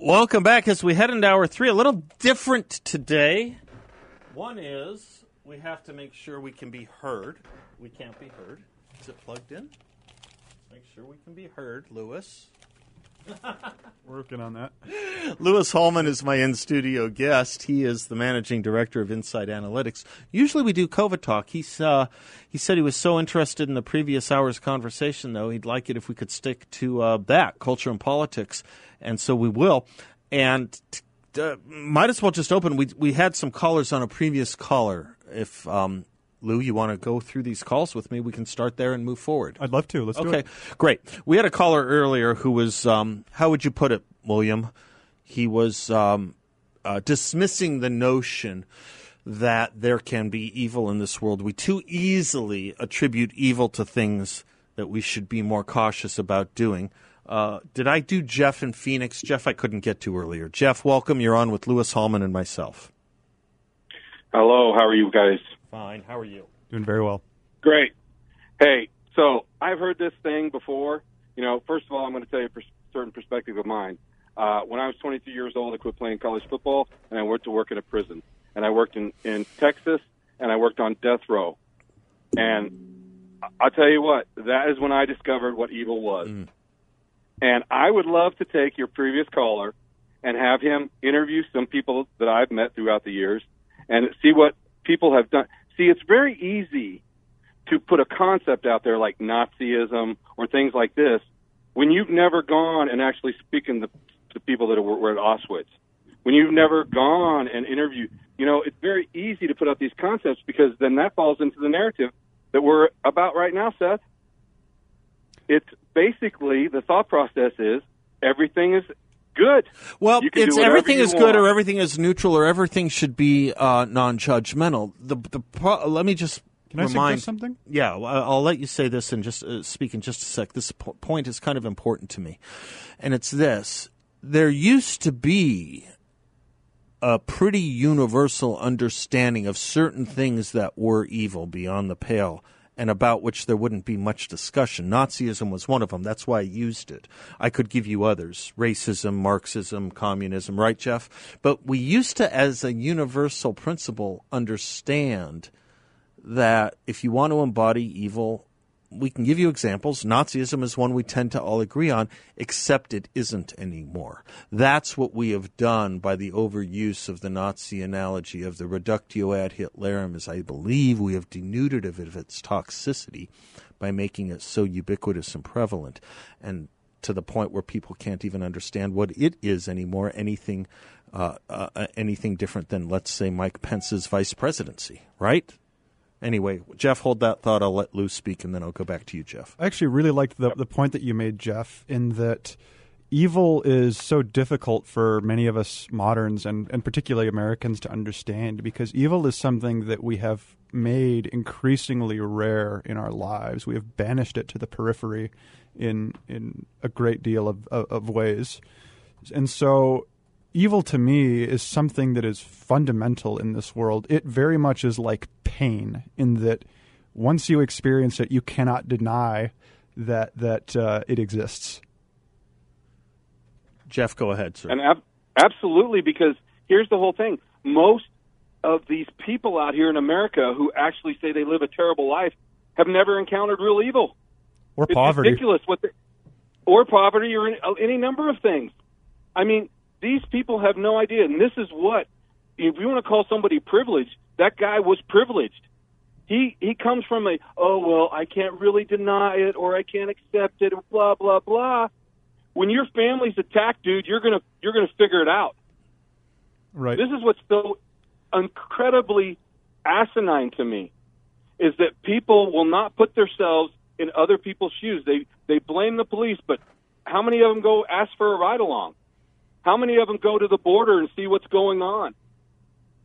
Welcome back as we head into hour three. A little different today. One is we have to make sure we can be heard. We can't be heard. Is it plugged in? Make sure we can be heard, Louis. Working on that. Louis Hallman is my in studio guest. He is the managing director of Incite Analytics. Usually we do COVID talk. He's uh, he said he was so interested in the previous hour's conversation, though he'd like it if we could stick to uh, that culture and politics, and so we will. And uh, might as well just open. We we had some callers on a previous caller. If um, Lou, you want to go through these calls with me? We can start there and move forward. I'd love to. Let's do Okay, great. We had a caller earlier who was, um, how would you put it, William? He was um, uh, dismissing the notion that there can be evil in this world. We too easily attribute evil to things that we should be more cautious about doing. Uh, did I do Jeff in Phoenix? Jeff, I couldn't get to earlier. Jeff, welcome. You're on with Louis Hallman and myself. Hello, how are you guys? Fine. How are you? Doing very well. Great. Hey, so I've heard this thing before. You know, first of all, I'm going to tell you a pers- certain perspective of mine. Uh, when I was 22 years old, I quit playing college football, and I went to work in a prison. And I worked in, in Texas, and I worked on death row. And I- I'll tell you what, that is when I discovered what evil was. And I would love to take your previous caller and have him interview some people that I've met throughout the years and see what people have done. See, it's very easy to put a concept out there like Nazism or things like this when you've never gone and actually speaking to, to people that were, were at Auschwitz. When you've never gone and interviewed, you know, it's very easy to put out these concepts because then that falls into the narrative that we're about right now, Seth. It's basically the thought process is everything is good. Well, You can do it's everything you is good want. or everything is neutral or everything should be uh, non-judgmental. The the pro- let me just Can I remind suggest something? Yeah, well, I- I'll let you say this and just uh, speak in just a sec. This po- point is kind of important to me, and it's this: there used to be a pretty universal understanding of certain things that were evil beyond the pale and about which there wouldn't be much discussion. Nazism was one of them. That's why I used it. I could give you others racism, Marxism, communism, right, Jeff? But we used to, as a universal principle, understand that if you want to embody evil, we can give you examples. Nazism is one we tend to all agree on, except it isn't anymore. That's what we have done by the overuse of the Nazi analogy of the reductio ad Hitlerum, is I believe we have denuded of it of its toxicity by making it so ubiquitous and prevalent, and to the point where people can't even understand what it is anymore. Anything, uh, uh, anything different than, let's say, Mike Pence's vice presidency, right? Anyway, Jeff, hold that thought. I'll let Lou speak, and then I'll go back to you, Jeff. I actually really liked the, the point that you made, Jeff, in that evil is so difficult for many of us moderns and, and particularly Americans to understand because evil is something that we have made increasingly rare in our lives. We have banished it to the periphery in in a great deal of, of, of ways. And so evil to me is something that is fundamental in this world. It very much is like pain in that once you experience it, you cannot deny that that uh, it exists. Jeff, go ahead, sir. And ab- absolutely, because here's the whole thing: most of these people out here in America who actually say they live a terrible life have never encountered real evil Or It's poverty. ridiculous what they, or poverty or any, any number of things. I mean, these people have no idea, and this is what if you want to call somebody privileged, that guy was privileged. He he comes from a oh well, I can't really deny it or I can't accept it, blah blah blah. When your family's attacked, dude, you're gonna you're gonna figure it out. Right. This is what's so incredibly asinine to me is that people will not put themselves in other people's shoes. They they blame the police, but how many of them go ask for a ride along? How many of them go to the border and see what's going on?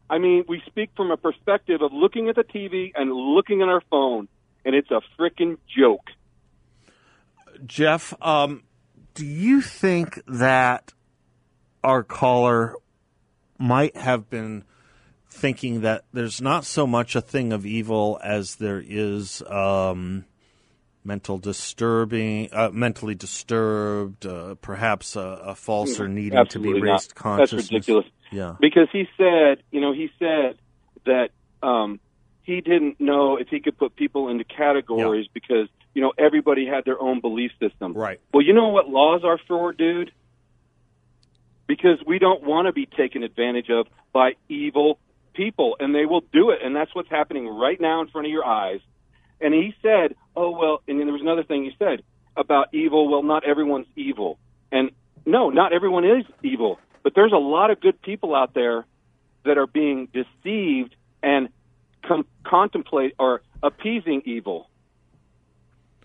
I mean, we speak from a perspective of looking at the TV and looking at our phone, and it's a freaking joke. Jeff, um, do you think that our caller might have been thinking that there's not so much a thing of evil as there is um, mental disturbing, uh, mentally disturbed, uh, perhaps a, a false or needing Absolutely to be raised not. consciousness. That's ridiculous. Yeah. Because he said, you know, he said that um, he didn't know if he could put people into categories because you know everybody had their own belief system. Right. Well, you know what laws are for, dude? Because we don't want to be taken advantage of by evil people, and they will do it, and that's what's happening right now in front of your eyes. And he said, "Oh well," and then there was another thing he said about evil. Well, not everyone's evil, and no, not everyone is evil, but there's a lot of good people out there that are being deceived and com- contemplate or appeasing evil.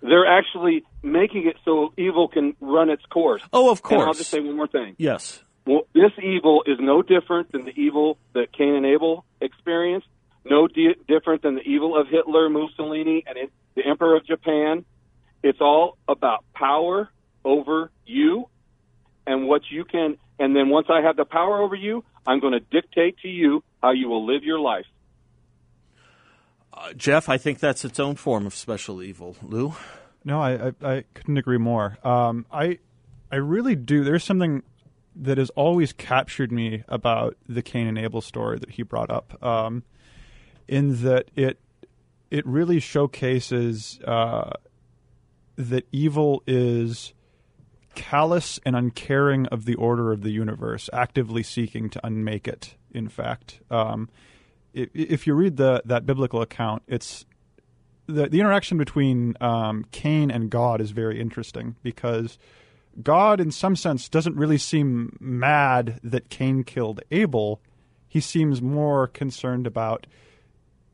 They're actually making it so evil can run its course. Oh, of course. And I'll just say one more thing. Yes. Well, this evil is no different than the evil that Cain and Abel experienced. No di- different than the evil of Hitler, Mussolini, and it, the Emperor of Japan. It's all about power over you and what you can. And then once I have the power over you, I'm going to dictate to you how you will live your life. Uh, Jeff, I think that's its own form of special evil. Lou? No, I, I, I couldn't agree more. Um, I I really do. There's something that has always captured me about the Cain and Abel story that he brought up, um, in that it it really showcases uh, that evil is callous and uncaring of the order of the universe, actively seeking to unmake it. In fact, um, i- if you read the that biblical account, it's the the interaction between um, Cain and God is very interesting because God, in some sense, doesn't really seem mad that Cain killed Abel. He seems more concerned about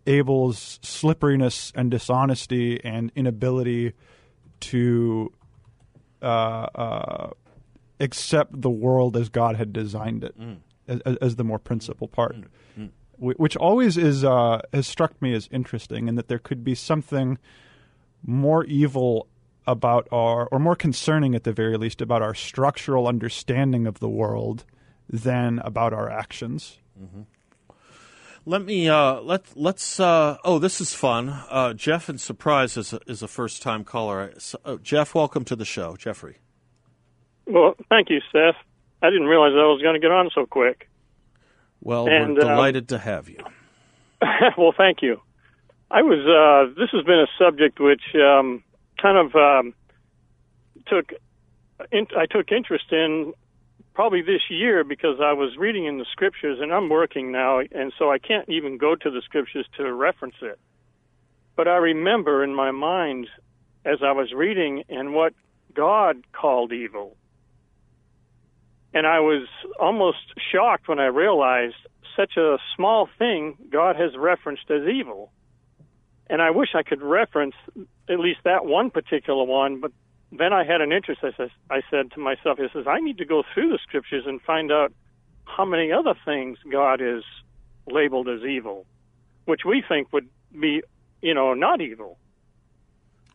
Abel's slipperiness and dishonesty and inability to uh, uh, accept the world as God had designed it, as, as the more principal part. Wh- which always is uh, has struck me as interesting, in that there could be something more evil about our, or more concerning at the very least, about our structural understanding of the world than about our actions. Let me uh, let let's. Uh, oh, this is fun. Uh, Jeff and Surprise is a, is a first time caller. So, oh, Jeff, welcome to the show, Jeffrey. Well, thank you, Seth. I didn't realize I was going to get on so quick. Well, And, we're uh, delighted to have you. well, thank you. I was. Uh, this has been a subject which um, kind of um, took. In, I took interest in probably this year because I was reading in the scriptures, and I'm working now, and so I can't even go to the scriptures to reference it. But I remember in my mind as I was reading and what God called evil. And I was almost shocked when I realized such a small thing God has referenced as evil. And I wish I could reference at least that one particular one, but then I had an interest. I said, I said to myself, I says, I need to go through the scriptures and find out how many other things God is labeled as evil, which we think would be, you know, not evil.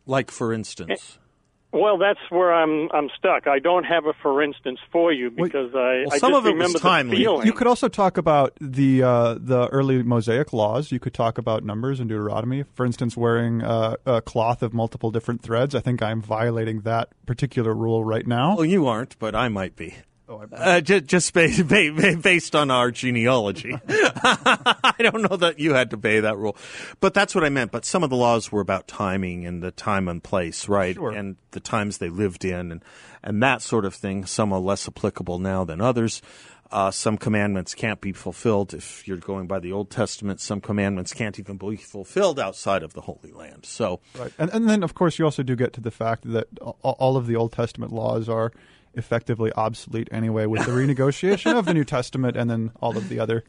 Like for instance, Well, that's where I'm I'm stuck. I don't have a for instance for you Well, because I, well, I some just of it was remember timely. the feeling. You could also talk about the uh, the early Mosaic laws. You could talk about numbers and Deuteronomy. For instance, wearing uh, a cloth of multiple different threads. I think I'm violating that particular rule right now. well, you aren't, but I might be. Oh, Uh, just just based, based on our genealogy. I don't know that you had to obey that rule. But that's what I meant. But some of the laws were about timing and the time and place, right? Sure. And the times they lived in and, and that sort of thing. Some are less applicable now than others. Uh, some commandments can't be fulfilled if you're going by the Old Testament. Some commandments can't even be fulfilled outside of the Holy Land. So, Right. And, and then, of course, you also do get to the fact that all of the Old Testament laws are effectively obsolete anyway with the renegotiation of the New Testament and then all of the other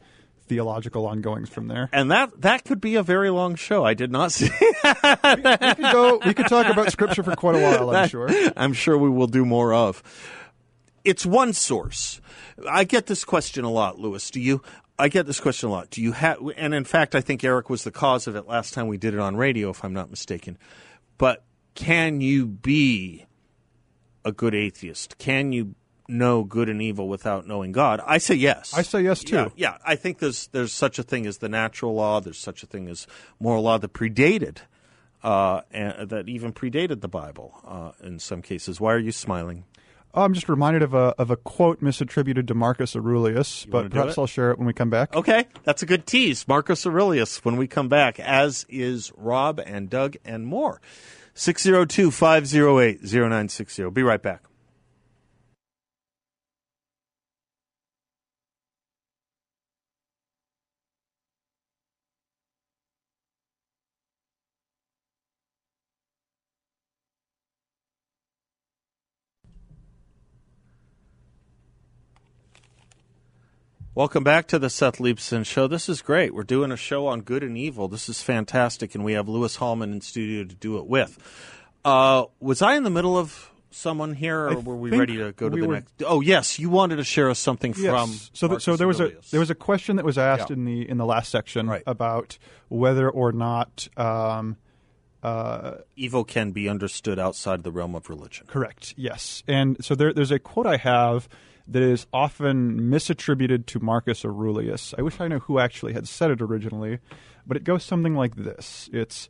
theological ongoings from there. And that that could be a very long show. I did not see. we could go. We could talk about scripture for quite a while. I'm sure. I'm sure we will do more of. It's one source. I get this question a lot, Louis. Do you? I get this question a lot. Do you have? And in fact, I think Eric was the cause of it last time we did it on radio, if I'm not mistaken. But can you be a good atheist? Can you know good and evil without knowing God? I say yes. I say yes too. Yeah, yeah. I think there's there's such a thing as the natural law. There's such a thing as moral law that predated, uh, and that even predated the Bible uh, in some cases. Why are you smiling? Oh, I'm just reminded of a of a quote misattributed to Marcus Aurelius, wanna but perhaps? I'll share it when we come back. Okay, that's a good tease. Marcus Aurelius when we come back, as is Rob and Doug and more. 602 508 0960. Be right back. Welcome back to the Seth Leibsohn Show. This is great. We're doing a show on good and evil. This is fantastic, and we have Louis Hallman in studio to do it with. Uh, was I in the middle of someone here, or I were we ready to go to we the were- next? Oh, yes, you wanted to share us something Yes. from. so th- so there was Aurelius. a there was a question that was asked Yeah. in the in the last section Right. about whether or not um, uh, evil can be understood outside the realm of religion. Correct. Yes. And so there, there's a quote I have that is often misattributed to Marcus Aurelius. I wish I knew who actually had said it originally, but it goes something like this It's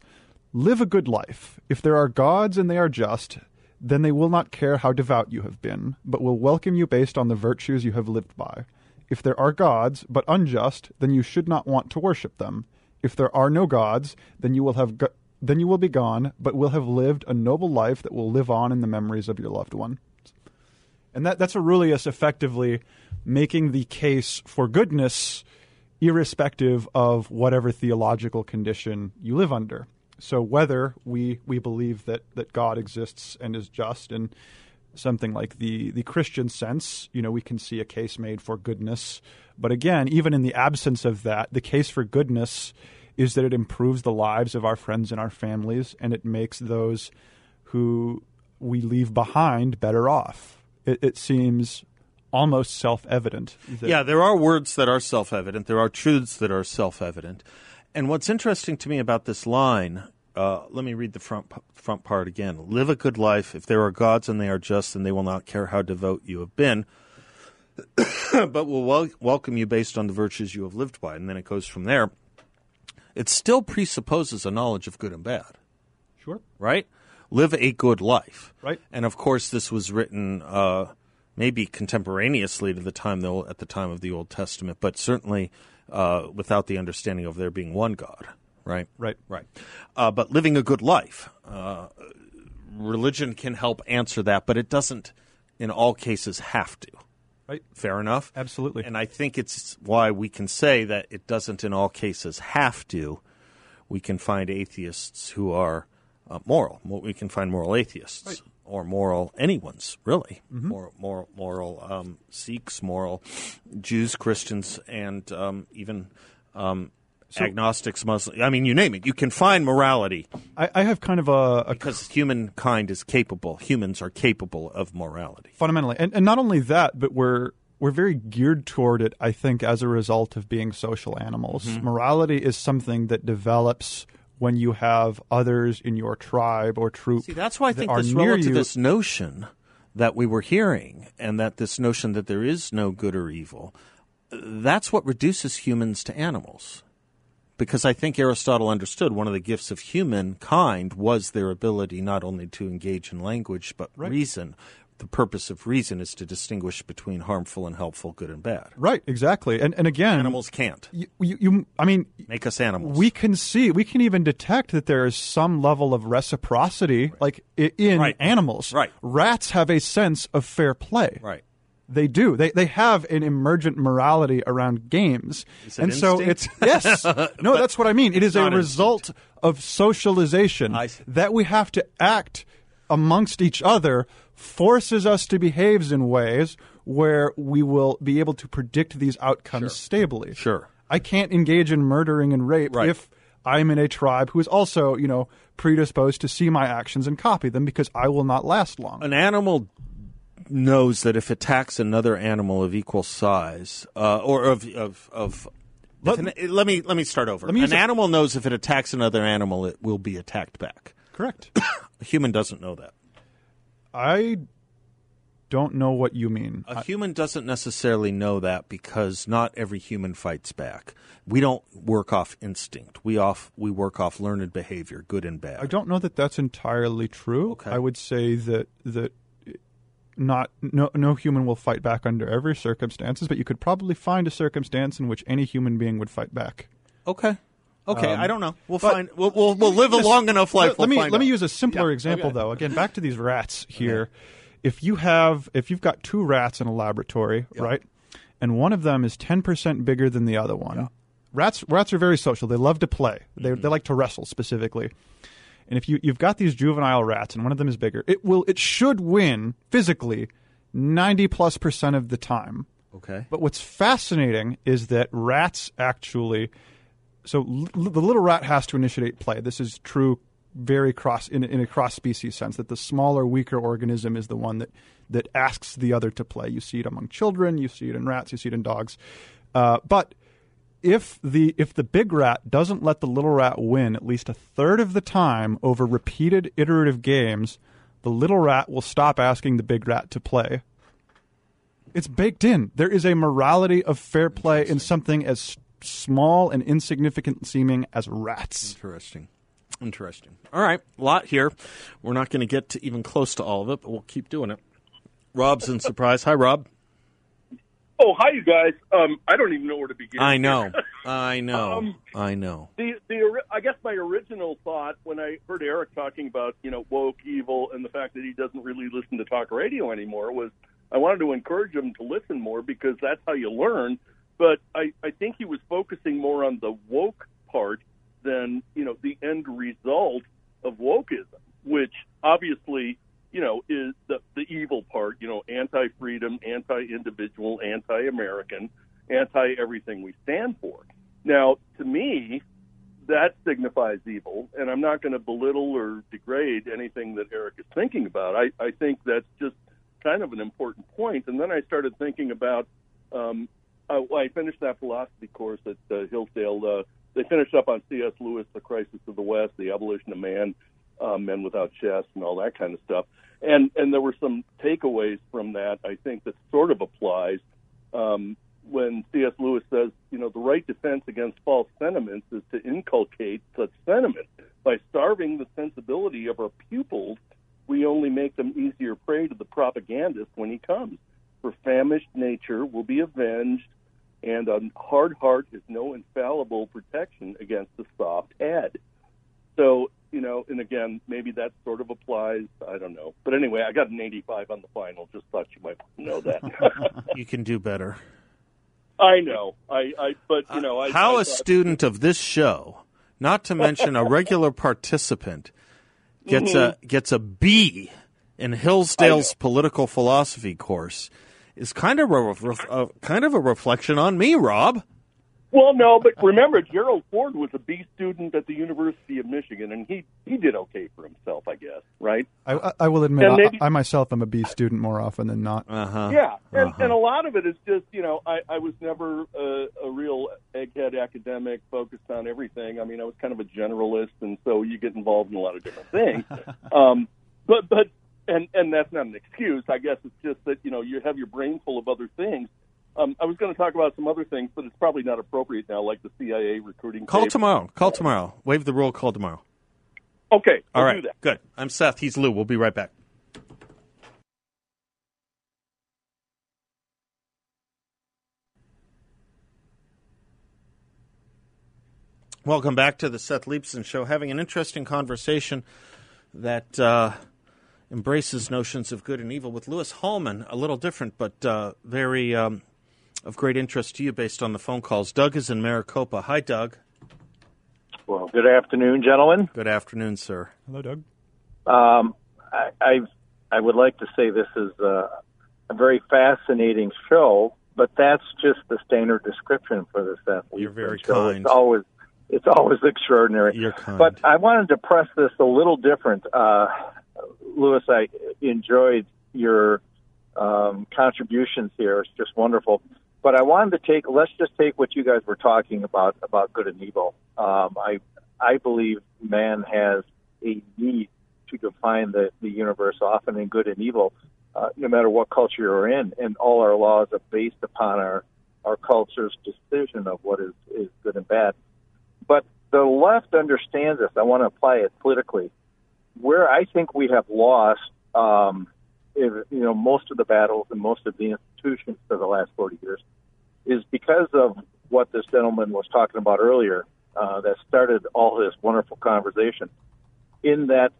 live a good life. If there are gods and they are just, then they will not care how devout you have been, but will welcome you based on the virtues you have lived by. If there are gods, but unjust, then you should not want to worship them. If there are no gods, then you will have go- then you will be gone, but will have lived a noble life that will live on in the memories of your loved one. And that, that's Aurelius effectively making the case for goodness irrespective of whatever theological condition you live under. So whether we, we believe that, that God exists and is just in something like the, the Christian sense, you know, we can see a case made for goodness. But again, even in the absence of that, the case for goodness is that it improves the lives of our friends and our families, and it makes those who we leave behind better off. It, it seems almost self evident. Yeah, there are words that are self evident, there are truths that are self evident. And what's interesting to me about this line, uh, let me read the front front part again. Live a good life. If there are gods and they are just, then they will not care how devout you have been, but will wel- welcome you based on the virtues you have lived by. And then it goes from there. It still presupposes a knowledge of good and bad, Sure. right? Live a good life, Right. And of course, this was written uh, maybe contemporaneously to the time the at the time of the Old Testament, but certainly uh, without the understanding of there being one God, right? Right. Right. Uh, but living a good life, uh, religion can help answer that, but it doesn't, in all cases, have to. Right. Fair enough. Absolutely. And I think it's why we can say that it doesn't, in all cases, have to. We can find atheists who are uh, moral. We can find moral atheists or moral anyone's really moral, moral, moral um, Sikhs, moral Jews, Christians, and um, even um, agnostics, Muslims. I mean, you name it. You can find morality I, I have kind of a, a because humankind is capable. Humans are capable of morality. fundamentally, and, and not only that, but we're we're very geared toward it. I think as a result of being social animals, Mm-hmm. morality is something that develops when you have others in your tribe or troop. See, that's why I that think this relative you. this notion that we were hearing, and that this notion that there is no good or evil, that's what reduces humans to animals. Because I think Aristotle understood one of the gifts of humankind was their ability not only to engage in language but reason. The purpose of reason is to distinguish between harmful and helpful, good and bad. Right, exactly, and and again, Animals can't You, you, you I mean, make us animals. we can see, we can even detect that there is some level of reciprocity, like in Right. animals. Right. Rats have a sense of fair play. right. They do. They they have an emergent morality around games, and so it's yes. No, that's what I mean. It is a result of socialization that we have to act amongst each other forces us to behave in ways where we will be able to predict these outcomes stably. Sure. I can't engage in murdering and rape Right. if I'm in a tribe who is also, you know, predisposed to see my actions and copy them because I will not last long. An animal knows that if it attacks another animal of equal size, uh, or of of of. Let- an- let me let me start over. Me An use a- animal knows if it attacks another animal, it will be attacked back. Correct. A human doesn't know that. I don't know what you mean. A human doesn't necessarily know that because not every human fights back. We don't work off instinct. We off we work off learned behavior, good and bad. I don't know that that's entirely true. Okay. I would say that that not no no human will fight back under every circumstances, but you could probably find a circumstance in which any human being would fight back. Okay. Okay, Um, I don't know. We'll find. We'll we'll, we'll live a long enough life. Let, we'll let me find let me use a simpler Yeah, example okay. though. Again, back to these rats here. If you have if you've got two rats in a laboratory, right, and one of them is ten percent bigger than the other one, rats rats are very social. They love to play. They Mm-hmm. they like to wrestle specifically. And if you you've got these juvenile rats and one of them is bigger, it will it should win physically ninety plus percent of the time. Okay. But what's fascinating is that rats actually. So l- the little rat has to initiate play. This is true, very cross in, in a cross species sense. That the smaller, weaker organism is the one that that asks the other to play. You see it among children. You see it in rats. You see it in dogs. Uh, but if the if the big rat doesn't let the little rat win at least a third of the time over repeated iterative games, the little rat will stop asking the big rat to play. It's baked in. There is a morality of fair play in something as small and insignificant seeming as rats. Interesting. Interesting. All right, a lot here. We're not going to get to even close to all of it, but we'll keep doing it. Rob's in Surprise. Hi, Rob. Oh, hi, you guys. Um, I don't even know where to begin. I know. I know. Um, I know. The the I guess my original thought when I heard Eric talking about you know woke evil and the fact that he doesn't really listen to talk radio anymore was I wanted to encourage him to listen more because that's how you learn. But I I think he was focusing more on the woke part than you know the end result of wokeism, which obviously you know is the the evil part. You know, anti freedom, anti individual, anti American, anti everything we stand for. Now, to me, that signifies evil, and I'm not going to belittle or degrade anything that Eric is thinking about. I, I think that's just kind of an important point. And then I started thinking about. Um, I, I finished that philosophy course at uh, Hillsdale. Uh, they finished up on C.S. Lewis, The Crisis of the West, The Abolition of Man, uh, Men Without Chests, and all that kind of stuff. And and there were some takeaways from that I think that sort of applies. Um, when C.S. Lewis says, you know, the right defense against false sentiments is to inculcate such sentiments. By starving the sensibility of our pupils, we only make them easier prey to the propagandist when he comes. For famished nature will be avenged, and a hard heart is no infallible protection against a soft head. So, you know, and again, maybe that sort of applies. I don't know. But anyway, I got an 85 on the final. Just thought you might know that. You can do better. I know. I, I but you know, I How I a student of this show, not to mention a regular participant, gets a mm-hmm. gets a B in Hillsdale's political philosophy course is kind of a, ref- a kind of a reflection on me, Rob. Well, no, but remember, Gerald Ford was a B student at the University of Michigan, and he he did okay for himself, I guess. Right? I, I- I will admit, And I, I myself am a B student more often than not. Uh huh. Yeah, and, and a lot of it is just you know I, I was never a, a real egghead academic focused on everything. I mean I was kind of a generalist, and so you get involved in a lot of different things. um, but but and and that's not an excuse. I guess it's just that you know you have your brain full of other things. Um, I was going to talk about some other things, but it's probably not appropriate now, like the CIA recruiting. Call tape. tomorrow. Call tomorrow. Waive the rule. Call tomorrow. Okay, All right. Good. I'm Seth. He's Lou. We'll be right back. Welcome back to the Seth Leibsohn Show. Having an interesting conversation that uh, embraces notions of good and evil with Louis Hallman. A little different, but uh, very um, of great interest to you based on the phone calls. Doug is in Maricopa. Hi, Doug. Well, good afternoon, gentlemen. Good afternoon, sir. Hello, Doug. Um, I, I I would like to say this is uh, a very fascinating show, but that's just the standard description for this athlete. You're very so kind. It's always it's always extraordinary. You're kind. But I wanted to press this a little different. Uh, Louis, I enjoyed your um, contributions here. It's just wonderful. But I wanted to take. Let's just take what you guys were talking about about good and evil. Um, I I believe man has a need to define the the universe, often in good and evil, uh, no matter what culture you're in, and all our laws are based upon our our culture's decision of what is is good and bad. But the left understands this. I want to apply it politically. Where I think we have lost, um, you know, most of the battles and most of the institutions for the last 40 years, is because of what this gentleman was talking about earlier. Uh, that started all this wonderful conversation. In that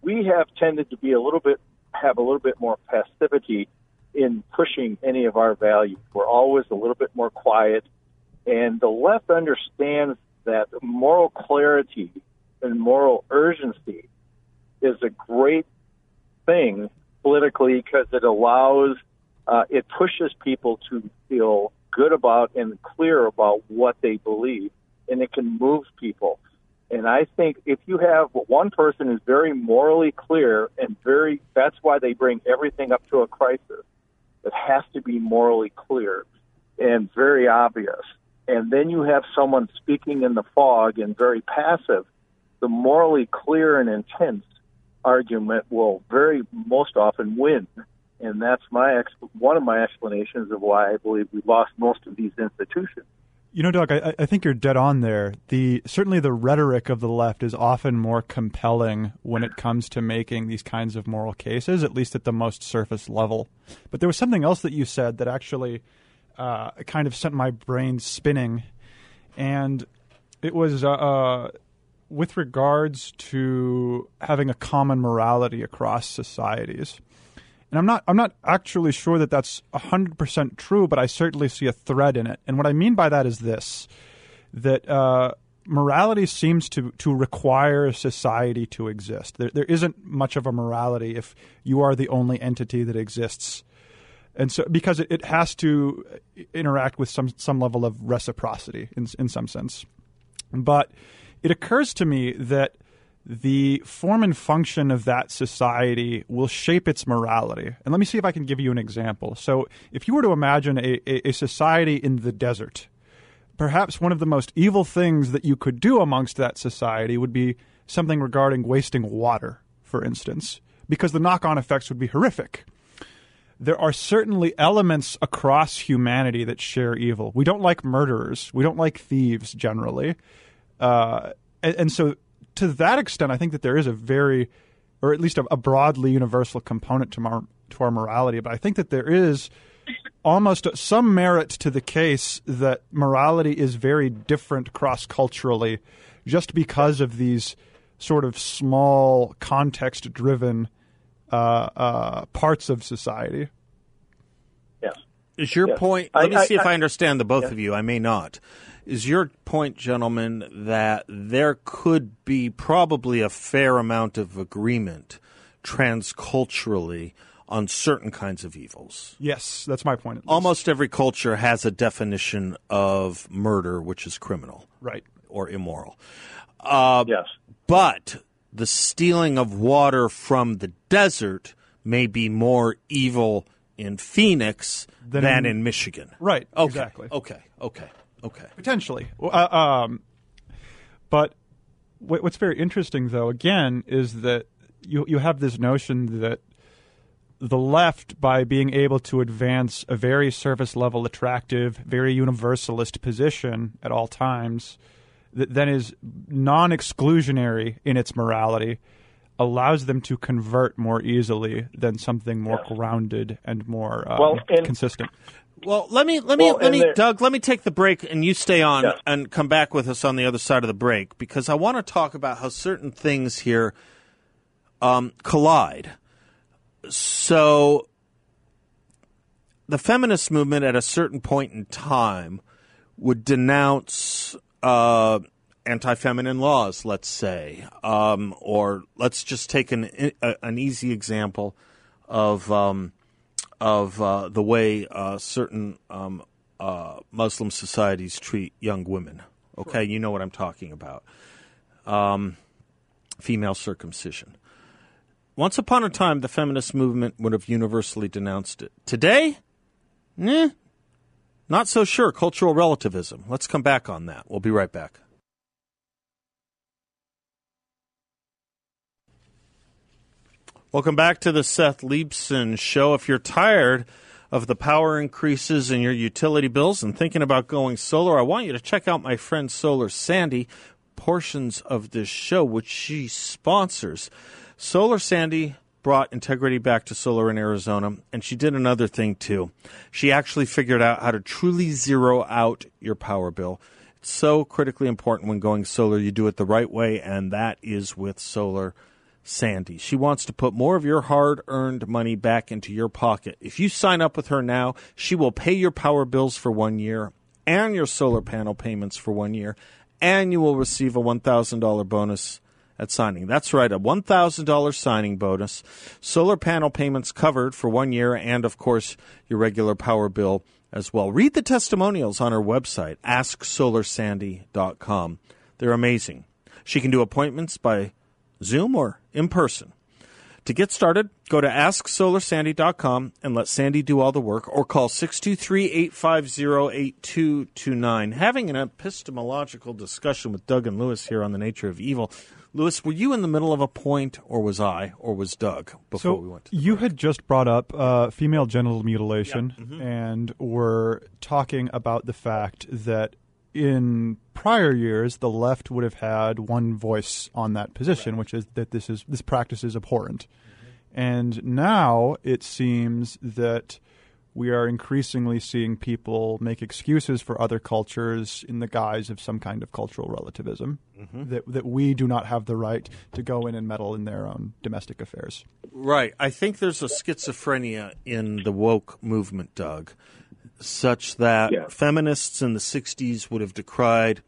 we have tended to be a little bit have a little bit more passivity in pushing any of our values. We're always a little bit more quiet, and the left understands that moral clarity and moral urgency is a great thing politically because it allows, uh, it pushes people to feel good about and clear about what they believe, and it can move people. And I think if you have one person who's very morally clear and very, that's why they bring everything up to a crisis. It has to be morally clear and very obvious. And then you have someone speaking in the fog and very passive. The morally clear and intense argument will very most often win. And that's my one of my explanations of why I believe we lost most of these institutions. You know, Doug, I, I, think you're dead on there. The certainly the rhetoric of the left is often more compelling when it comes to making these kinds of moral cases, at least at the most surface level. But there was something else that you said that actually uh, kind of sent my brain spinning, and it was uh, uh, with regards to having a common morality across societies. And I'm not I'm not actually sure that that's 100% true, but I certainly see a thread in it. And what I mean by that is this that uh, morality seems to, to require society to exist. There, there isn't much of a morality if you are the only entity that exists. And so, because it, it has to interact with some, some level of reciprocity in, in some sense. But it occurs to me that the form and function of that society will shape its morality. And let me see if I can give you an example. So, if you were to imagine a, a, society in the desert, perhaps one of the most evil things that you could do amongst that society would be something regarding wasting water, for instance, because the knock on effects would be horrific. There are certainly elements across humanity that share evil. We don't like murderers, we don't like thieves generally. Uh, and, and so to that extent, I think that there is a very, or at least a, a broadly universal component to our to our morality. But I think that there is almost some merit to the case that morality is very different cross culturally, just because of these sort of small context driven uh, uh, parts of society. Yes. Is your yes. point? Let I, me see I, if I understand the both yes. of you. I may not. Is your point, gentlemen, that there could be probably a fair amount of agreement transculturally on certain kinds of evils? Yes, that's my point. Almost every culture has a definition of murder, which is criminal, right, or immoral. Uh, yes, but the stealing of water from the desert may be more evil in Phoenix than, than in, in, Michigan. Right. Okay. Exactly. Okay. Okay. Okay. Potentially. Uh, um, but what's very interesting, though, again, is that you you have this notion that the left, by being able to advance a very surface level, attractive, very universalist position at all times, that then is non exclusionary in its morality, allows them to convert more easily than something more yes. grounded and more um, well, and, consistent. Well, let me let me well, let me Doug, let me take the break and you stay on yes. and come back with us on the other side of the break because I want to talk about how certain things here um, collide. So the feminist movement at a certain point in time would denounce uh, anti-feminine laws, let's say, um, or let's just take an an easy example of um, of uh, the way uh, certain um, uh, Muslim societies treat young women. Okay, you know what I'm talking about. Um, female circumcision. Once upon a time, the feminist movement would have universally denounced it. Today, eh, not so sure. Cultural relativism. Let's come back on that. We'll be right back. Welcome back to the Seth Leibsohn Show. If you're tired of the power increases in your utility bills and thinking about going solar, I want you to check out my friend Solar Sandy. Portions of this show, which she sponsors. Solar Sandy brought integrity back to solar in Arizona, and she did another thing too. She actually figured out how to truly zero out your power bill. It's so critically important when going solar, you do it the right way, and that is with Solar Sandy. She wants to put more of your hard earned money back into your pocket. If you sign up with her now, she will pay your power bills for one year and your solar panel payments for one year, and you will receive a $1,000 bonus at signing. That's right, a $1,000 signing bonus, solar panel payments covered for one year, and of course, your regular power bill as well. Read the testimonials on her website, asksolarsandy.com. They're amazing. She can do appointments by Zoom or in person. To get started, go to asksolarsandy.com and let Sandy do all the work or call 623-850-8229. Having an epistemological discussion with Doug and Louis here on the nature of evil. Louis, were you in the middle of a point or was I or was Doug before so we went to you had just brought up uh, female genital mutilation mm-hmm. and were talking about the fact that in prior years, the left would have had one voice on that position, right. which is that this is this practice is abhorrent. Mm-hmm. And now it seems that we are increasingly seeing people make excuses for other cultures in the guise of some kind of cultural relativism. Mm-hmm. That that we do not have the right to go in and meddle in their own domestic affairs. Right. I think there's a schizophrenia in the woke movement, Doug such that yeah. feminists in the 60s would have decried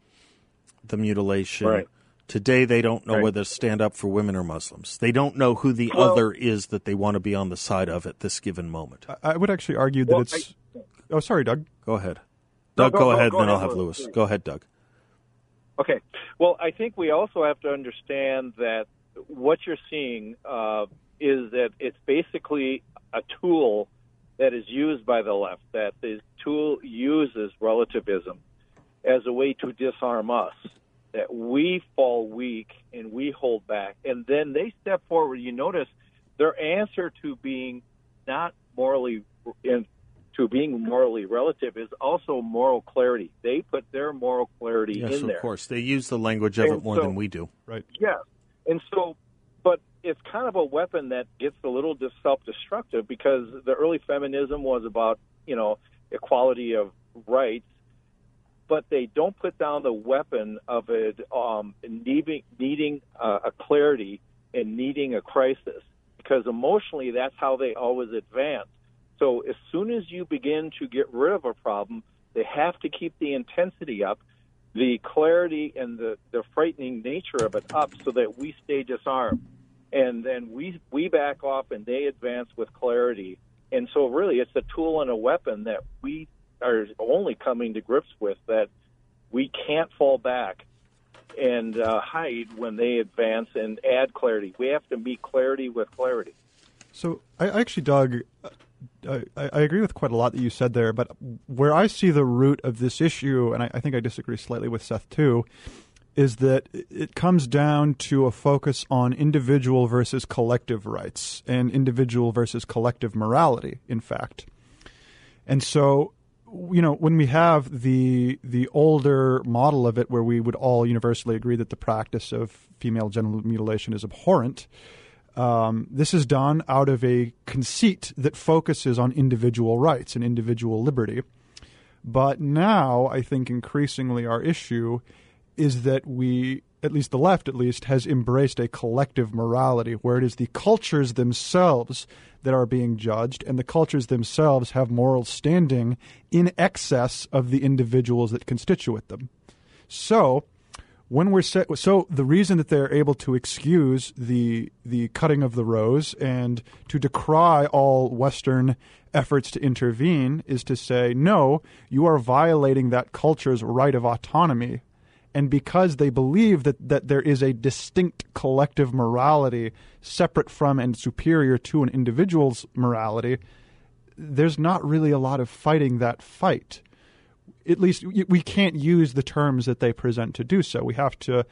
the mutilation. Right. Today, they don't know right. whether to stand up for women or Muslims. They don't know who the well, other is that they want to be on the side of at this given moment. I, I would actually argue well, that it's. I, oh, sorry, Doug. Go ahead. No, Doug, go, go, go, ahead, go then ahead, I'll have Louis. Louis. Go ahead, Doug. Okay. Well, I think we also have to understand that what you're seeing uh, is that it's basically a tool that is used by the left, that the tool uses relativism as a way to disarm us, that we fall weak and we hold back. And then they step forward. You notice their answer to being not morally in, to being morally relative is also moral clarity. They put their moral clarity yes, in there. of course. They use the language of And it more so- than we do. Right. Yes. And so, it's kind of a weapon that gets a little self-destructive because the early feminism was about, you know, equality of rights, but they don't put down the weapon of it um, needing, needing uh, a clarity and needing a crisis because emotionally that's how they always advance. So as soon as you begin to get rid of a problem, they have to keep the intensity up, the clarity and the, the frightening nature of it up so that we stay disarmed. And then we, we back off and they advance with clarity. And so really it's a tool and a weapon that we are only coming to grips with that we can't fall back and uh, hide when they advance and add clarity. We have to meet clarity with clarity. So I actually, Doug, I, I agree with quite a lot that you said there, but where I see the root of this issue, and I, I think I disagree slightly with Seth too, is that it comes down to a focus on individual versus collective rights and individual versus collective morality, in fact. And so, you know, when we have the the older model of it, where we would all universally agree that the practice of female genital mutilation is abhorrent, um, this is done out of a conceit that focuses on individual rights and individual liberty. But now, I think increasingly our issue is that we, at least the left at least, has embraced a collective morality where it is the cultures themselves that are being judged, and the cultures themselves have moral standing in excess of the individuals that constitute them. So, when we're set, so the reason that they're able to excuse the the cutting of the rose and to decry all Western efforts to intervene is to say no, you are violating that culture's right of autonomy, and because they believe that that there is a distinct collective morality separate from and superior to an individual's morality, there's not really a lot of fighting that fight at least we can't use the terms that they present to do so. We have to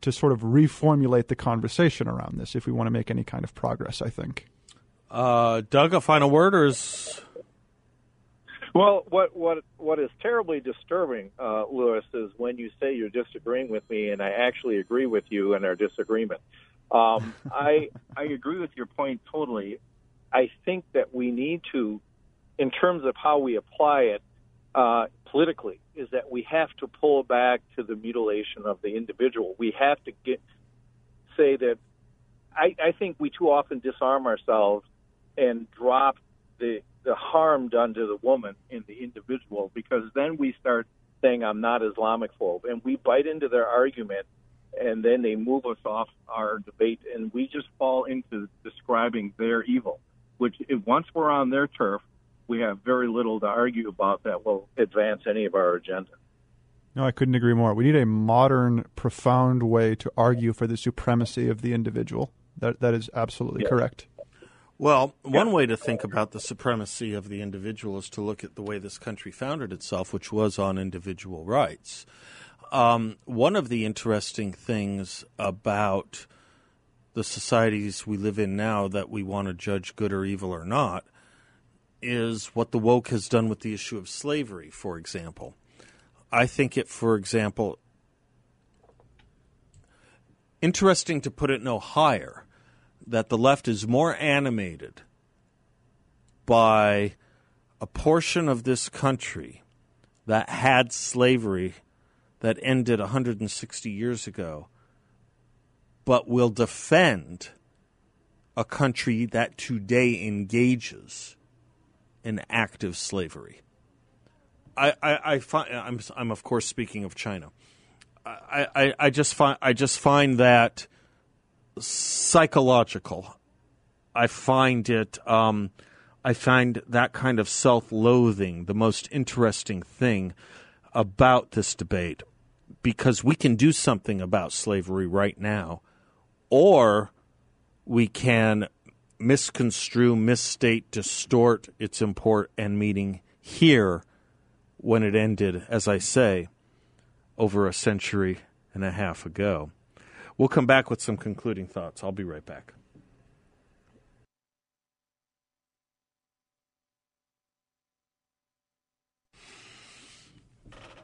to sort of reformulate the conversation around this if we want to make any kind of progress. I think. Uh, Doug, a final word, or is well, what what what is terribly disturbing, uh, Louis, is when you say you're disagreeing with me, and I actually agree with you in our disagreement. Um, I I agree with your point totally. I think that we need to, in terms of how we apply it, uh, politically is that we have to pull back to the mutilation of the individual. We have to get say that I, I think we too often disarm ourselves and drop the the harm done to the woman in the individual because then we start saying I'm not Islamophobe and we bite into their argument and then they move us off our debate and we just fall into describing their evil which if once we're on their turf we have very little to argue about that will advance any of our agenda. No, I couldn't agree more. We need a modern, profound way to argue for the supremacy of the individual. That that is absolutely correct. Well, one yeah. way to think about the supremacy of the individual is to look at the way this country founded itself, which was on individual rights. Um, one of the interesting things about the societies we live in now that we want to judge good or evil or not is what the woke has done with the issue of slavery, for example. I think it, for example, interesting to put it no higher that the left is more animated by a portion of this country that had slavery that ended 160 years ago, but will defend a country that today engages in active slavery. I, I, I find I'm, I'm of course speaking of China. I, I, I just find I just find that psychological. I find it um, I find that kind of self-loathing the most interesting thing about this debate because we can do something about slavery right now, or we can misconstrue, misstate, distort its import and meaning here when it ended, as I say, over a century and a half ago. We'll come back with some concluding thoughts. I'll be right back.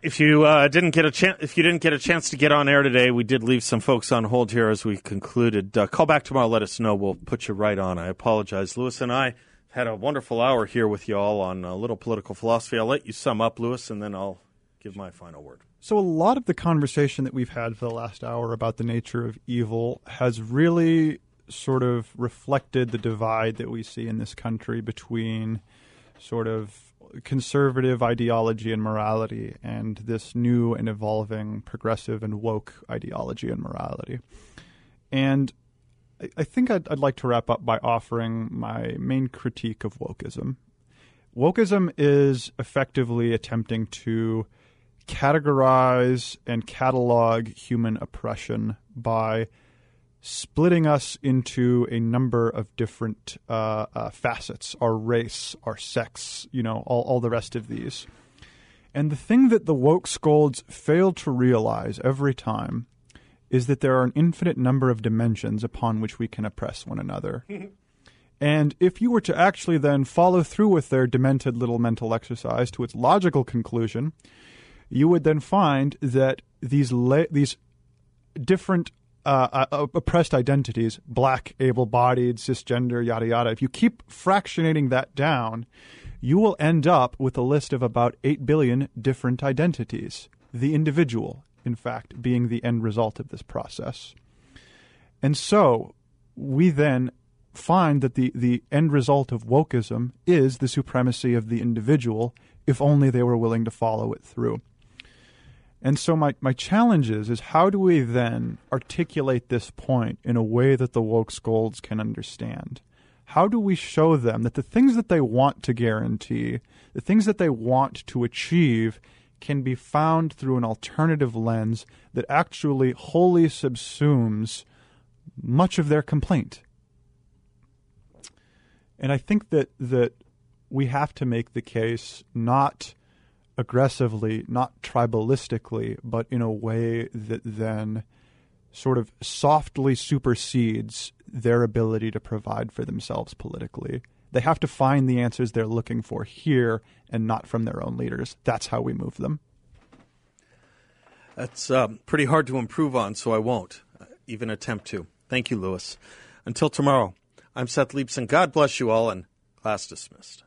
If you uh, didn't get a chance, if you didn't get a chance to get on air today, we did leave some folks on hold here as we concluded. Uh, call back tomorrow. Let us know. We'll put you right on. I apologize. Louis and I had a wonderful hour here with you all on a little political philosophy. I'll let you sum up, Louis, and then I'll give my final word. So, a lot of the conversation that we've had for the last hour about the nature of evil has really sort of reflected the divide that we see in this country between sort of conservative ideology and morality and this new and evolving progressive and woke ideology and morality. And I, think I'd, I'd like to wrap up by offering my main critique of wokeism. Wokeism is effectively attempting to categorize and catalog human oppression by splitting us into a number of different uh, uh, facets our race, our sex, you know, all, all the rest of these. And the thing that the woke scolds fail to realize every time is that there are an infinite number of dimensions upon which we can oppress one another. and if you were to actually then follow through with their demented little mental exercise to its logical conclusion, you would then find that these la- these different uh, uh, oppressed identities, black, able bodied, cisgender, yada, yada, if you keep fractionating that down, you will end up with a list of about 8 billion different identities. The individual, in fact, being the end result of this process. And so we then find that the, the end result of wokeism is the supremacy of the individual, if only they were willing to follow it through. And so my, my challenge is is how do we then articulate this point in a way that the woke scolds can understand? How do we show them that the things that they want to guarantee, the things that they want to achieve, can be found through an alternative lens that actually wholly subsumes much of their complaint? And I think that that we have to make the case not aggressively, not tribalistically, but in a way that then sort of softly supersedes their ability to provide for themselves politically. They have to find the answers they're looking for here and not from their own leaders. That's how we move them. That's um, pretty hard to improve on, so I won't uh, even attempt to. Thank you, Louis. Until tomorrow, I'm Seth Leibsohn. God bless you all, and class dismissed.